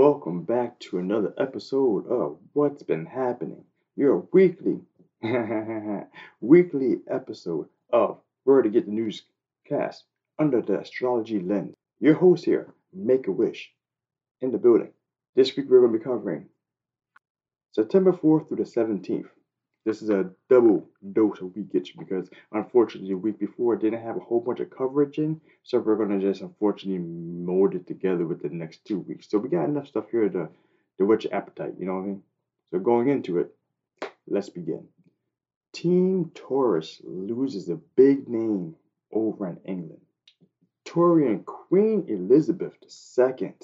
welcome back to another episode of What's Been Happening, your weekly, weekly episode of Where to Get the Newscast under the astrology lens. Your host here, Make a Wish, in the building. This week we're going to be covering September 4th through the 17th. This is a double dose of week itch because unfortunately the week before didn't have a whole bunch of coverage in, so we're gonna just unfortunately mold it together with the next two weeks. So we got enough stuff here to to whet your appetite, you know what I mean? So going into it, let's begin. Team Taurus loses a big name over in England. Taurian Queen Elizabeth II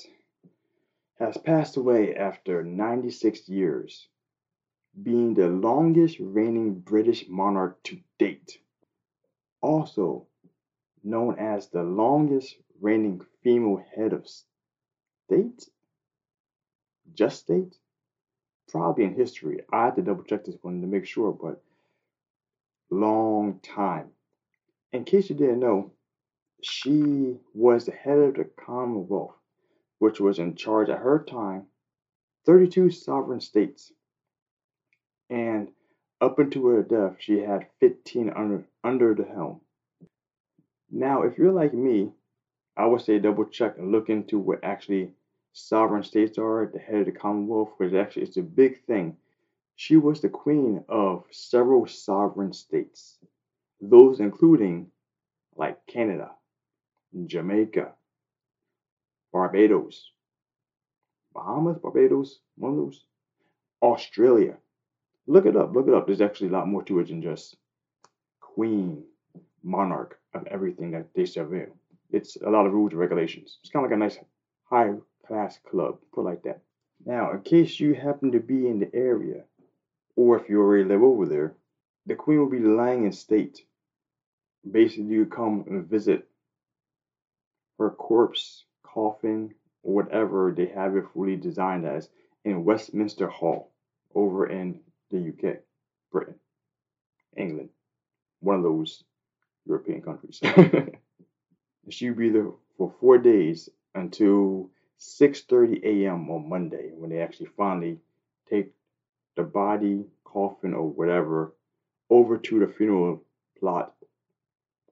has passed away after 96 years being the longest reigning British monarch to date. Also known as the longest reigning female head of state? Just state? Probably in history. I had to double check this one to make sure, but long time. In case you didn't know, she was the head of the Commonwealth, which was in charge at her time 32 sovereign states and up until her death, she had 15 under, under the helm. Now, if you're like me, I would say double check and look into what actually sovereign states are, at the head of the Commonwealth, because actually it's a big thing. She was the queen of several sovereign states, those including like Canada, Jamaica, Barbados, Bahamas, Barbados, one of those, Australia, Look it up. Look it up. There's actually a lot more to it than just queen, monarch of everything that they surveil. It's a lot of rules and regulations. It's kind of like a nice high class club, put like that. Now, in case you happen to be in the area, or if you already live over there, the queen will be lying in state. Basically, you come and visit her corpse, coffin, whatever they have it fully designed as in Westminster Hall over in the UK, Britain, England, one of those European countries. she would be there for four days until 6:30 a.m. on Monday when they actually finally take the body, coffin, or whatever over to the funeral plot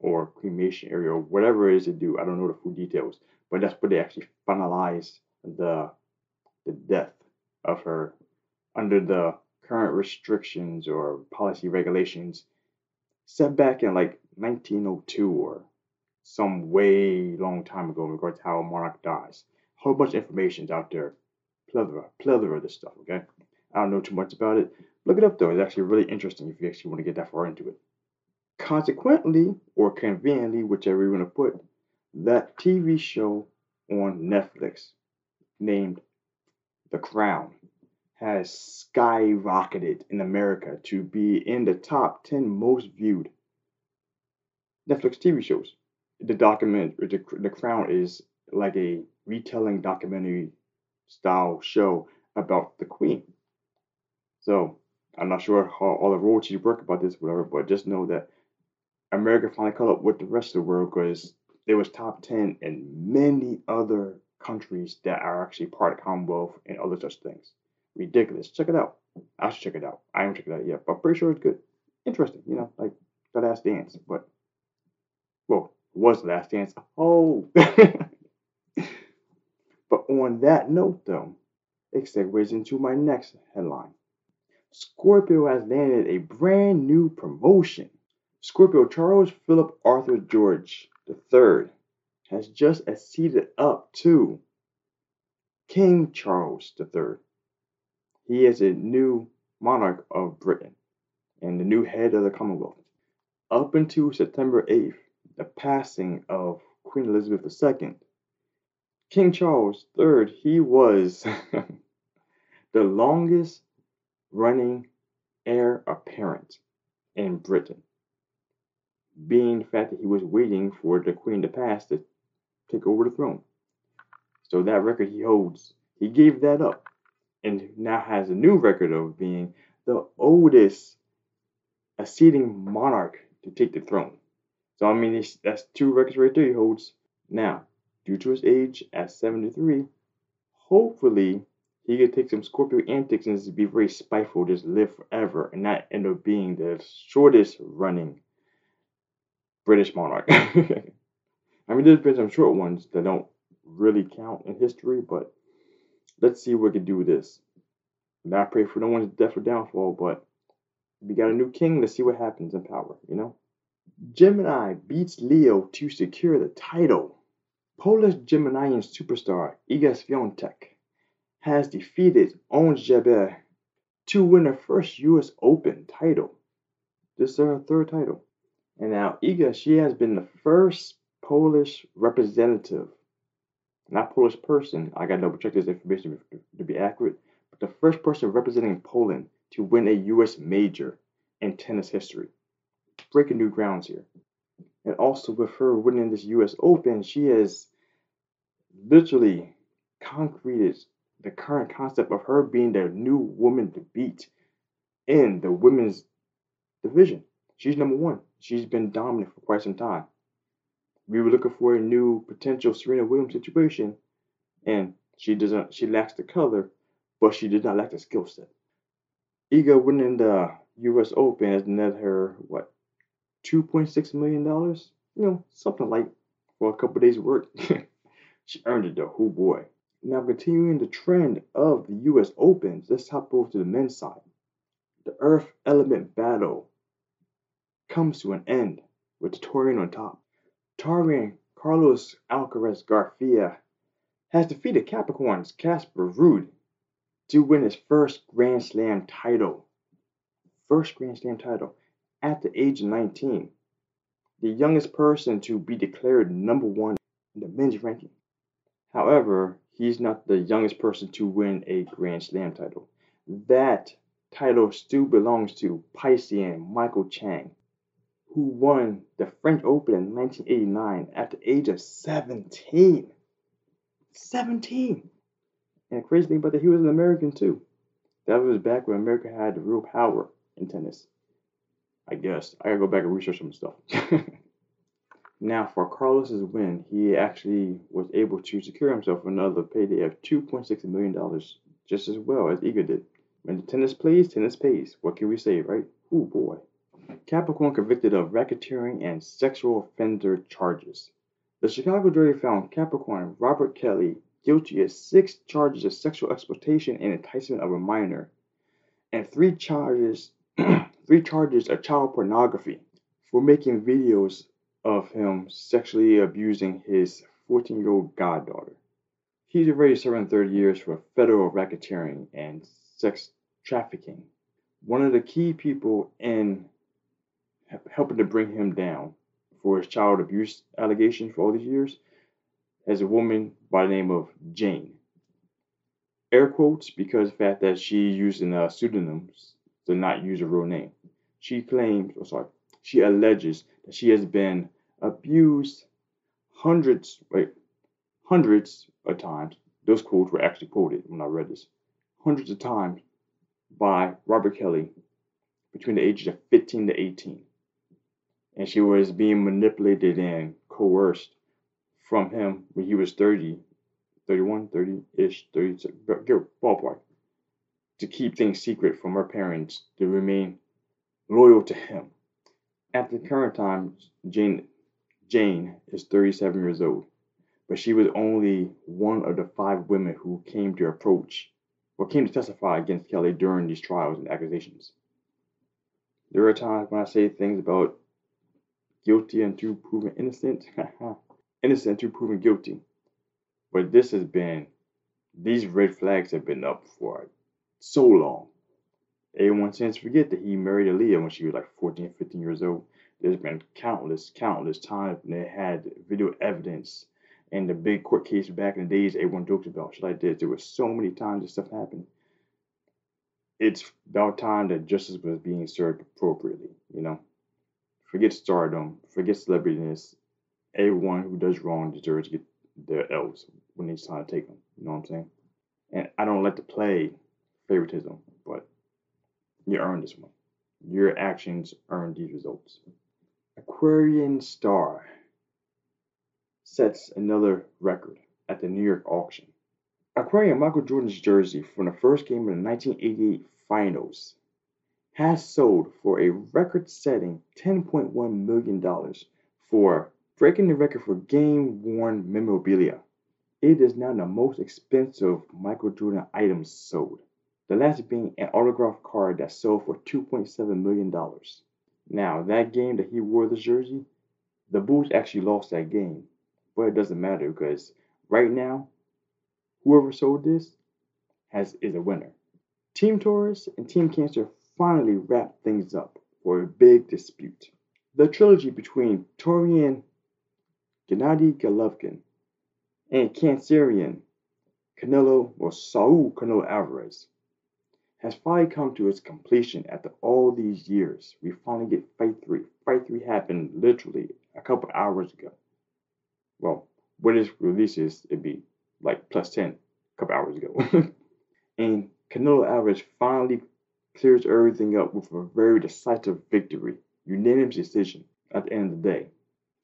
or cremation area or whatever it is they do. I don't know the full details, but that's where they actually finalize the the death of her under the current restrictions or policy regulations set back in like 1902 or some way long time ago in regards to how a monarch dies. A whole bunch of information's out there. Plethora, plethora of this stuff, okay? I don't know too much about it. Look it up though, it's actually really interesting if you actually want to get that far into it. Consequently, or conveniently, whichever you want to put, that TV show on Netflix named The Crown has skyrocketed in America to be in the top 10 most viewed Netflix TV shows. The document, the, the Crown is like a retelling documentary style show about the Queen. So I'm not sure how all the royalties work about this, whatever, but just know that America finally caught up with the rest of the world because it was top 10 in many other countries that are actually part of Commonwealth and other such things ridiculous. Check it out. I should check it out. I haven't checked it out yet, but pretty sure it's good. Interesting, you know, like the last dance, but well, was the last dance. Oh but on that note though, it segues into my next headline. Scorpio has landed a brand new promotion. Scorpio Charles Philip Arthur George III has just acceded up to King Charles III he is a new monarch of Britain and the new head of the Commonwealth. Up until September 8th, the passing of Queen Elizabeth II, King Charles III, he was the longest running heir apparent in Britain, being the fact that he was waiting for the Queen to pass to take over the throne. So that record he holds, he gave that up and now has a new record of being the oldest acceding monarch to take the throne. So I mean, that's two records right there he holds. Now, due to his age at 73, hopefully he could take some Scorpio antics and be very spiteful, just live forever, and not end up being the shortest running British monarch. I mean, there's been some short ones that don't really count in history, but let's see what we can do with this. I pray for no one's death or downfall, but we got a new king. Let's see what happens in power, you know? Gemini beats Leo to secure the title. Polish Geminian superstar Iga Swiatek has defeated Ons Jabeur to win her first U.S. Open title. This is her third title. And now Iga, she has been the first Polish representative, not Polish person. I got to double check this information to be accurate, but the first person representing Poland to win a U.S. major in tennis history. Breaking new grounds here. And also with her winning this U.S. Open, she has literally concreted the current concept of her being the new woman to beat in the women's division. She's number one. She's been dominant for quite some time. We were looking for a new potential Serena Williams situation, and she doesn't. She lacks the color, but she did not lack the skill set. Iga winning the U.S. Open has netted her what, two point six million dollars? You know, something like for a couple days' work. she earned it though. Oh boy. Now continuing the trend of the U.S. Opens, let's hop over to the men's side. The Earth Element Battle comes to an end with Taurian on top. Taurian Carlos Alcaraz Garcia has defeated Capricorn's Casper Ruud to win his first Grand Slam title. First Grand Slam title at the age of 19. The youngest person to be declared number one in the men's ranking. However, he's not the youngest person to win a Grand Slam title. That title still belongs to Piscean Michael Chang, who won the French Open in 1989 at the age of 17. 17! And the crazy thing about that, he was an American too. That was back when America had the real power in tennis. I guess. I gotta go back and research some stuff. now, for Carlos's win, he actually was able to secure himself another payday of $2.6 million, just as well as Iga did. When the tennis plays, tennis pays. What can we say, right? Oh boy. Capricorn convicted of racketeering and sexual offender charges. The Chicago jury found Capricorn Robert Kelly guilty of six charges of sexual exploitation and enticement of a minor, and three charges three charges of child pornography for making videos of him sexually abusing his 14 year old goddaughter. He's already serving 30 years for federal racketeering and sex trafficking. One of the key people in helping to bring him down for his child abuse allegations for all these years as a woman by the name of Jane. Air quotes because the fact that she using uh, pseudonyms to not use a real name. She claims, or oh, sorry, she alleges that she has been abused hundreds, wait, hundreds of times. Those quotes were actually quoted when I read this. Hundreds of times by Robert Kelly between the ages of 15 to 18. And she was being manipulated and coerced from him when he was 30, 31, 30 ish, 36, ballpark, to keep things secret from her parents to remain loyal to him. At the current time, Jane, Jane is 37 years old, but she was only one of the five women who came to approach or came to testify against Kelly during these trials and accusations. There are times when I say things about guilty until proven innocent. innocent until proven guilty. But this has been, these red flags have been up for so long. Everyone tends to forget that he married Aaliyah when she was like 14, 15 years old. There's been countless, countless times they had video evidence and the big court case back in the days everyone jokes about. Shit like this. There were so many times this stuff happened. It's about time that justice was being served appropriately, you know. Forget stardom, forget celebrityness, everyone who does wrong deserves to get their L's when it's time to take them. You know what I'm saying? And I don't like to play favoritism, but you earned this one. Your actions earned these results. Aquarian Star sets another record at the New York auction. Aquarian Michael Jordan's jersey from the first game of the 1988 finals has sold for a record setting $10.1 million for breaking the record for game worn memorabilia. It is now the most expensive Michael Jordan item sold, the last being an autograph card that sold for $2.7 million. Now, that game that he wore the jersey, the Bulls actually lost that game, but it doesn't matter because right now, whoever sold this has is a winner. Team Taurus and Team Cancer finally wrapped things up for a big dispute. The trilogy between Taurian, Gennady Golovkin and Cancerian Canelo or Saul Canelo Alvarez has finally come to its completion after all these years. We finally get Fight 3. Fight 3 happened literally a couple hours ago. Well, when this releases, it'd be like plus 10 a couple hours ago. and Canelo Alvarez finally clears everything up with a very decisive victory, unanimous decision at the end of the day.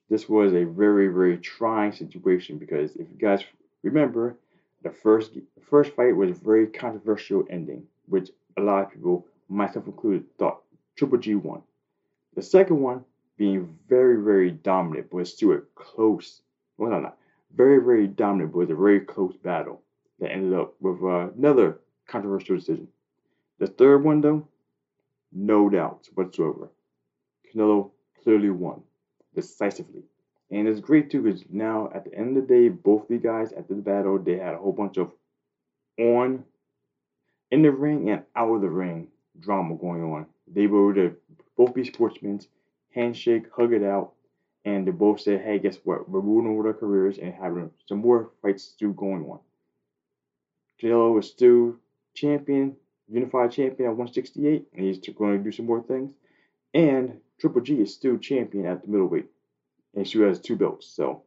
This was a very, very trying situation because if you guys remember, the first first fight was a very controversial ending, which a lot of people, myself included, thought Triple G won. The second one being very, very dominant, but still a close, well, no, not very, very dominant, but a very close battle that ended up with uh, another controversial decision. The third one, though, no doubts whatsoever. Canelo clearly won decisively. And it's great too because now at the end of the day, both the guys at the battle, they had a whole bunch of on in the ring and out of the ring drama going on. They were to both be sportsmen, handshake, hug it out, and they both said, Hey, guess what? We're moving over their careers and having some more fights still going on. Canelo is still champion, unified champion at 168, and he's going to do some more things. And Triple G is still champion at the middleweight, and she has two belts. So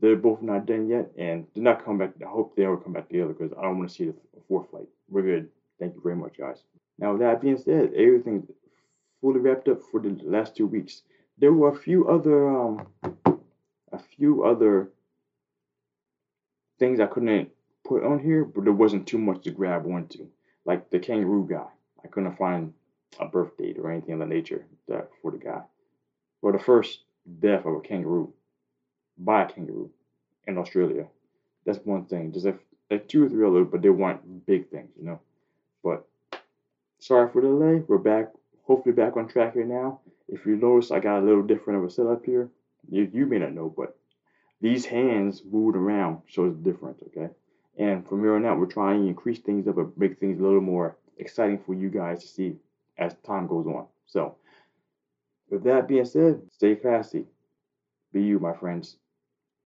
they're both not done yet, and they're not coming back. I hope they ever come back together because I don't want to see the fourth fight. We're good. Thank you very much, guys. Now, with that being said, everything fully wrapped up for the last two weeks. There were a few other, um, a few other things I couldn't put on here, but there wasn't too much to grab onto like the kangaroo guy. I couldn't find a birth date or anything of that nature that for the guy. Or the first death of a kangaroo by a kangaroo in Australia. That's one thing. Just like, like two or three other, but they weren't big things, you know. But sorry for the delay. We're back, hopefully back on track here now. If you notice, I got a little different of a setup here. You, you may not know, but these hands moved around, so it's different, okay? And from here on out, we're trying to increase things up and make things a little more exciting for you guys to see as time goes on. So, with that being said, stay classy. Be you, my friends.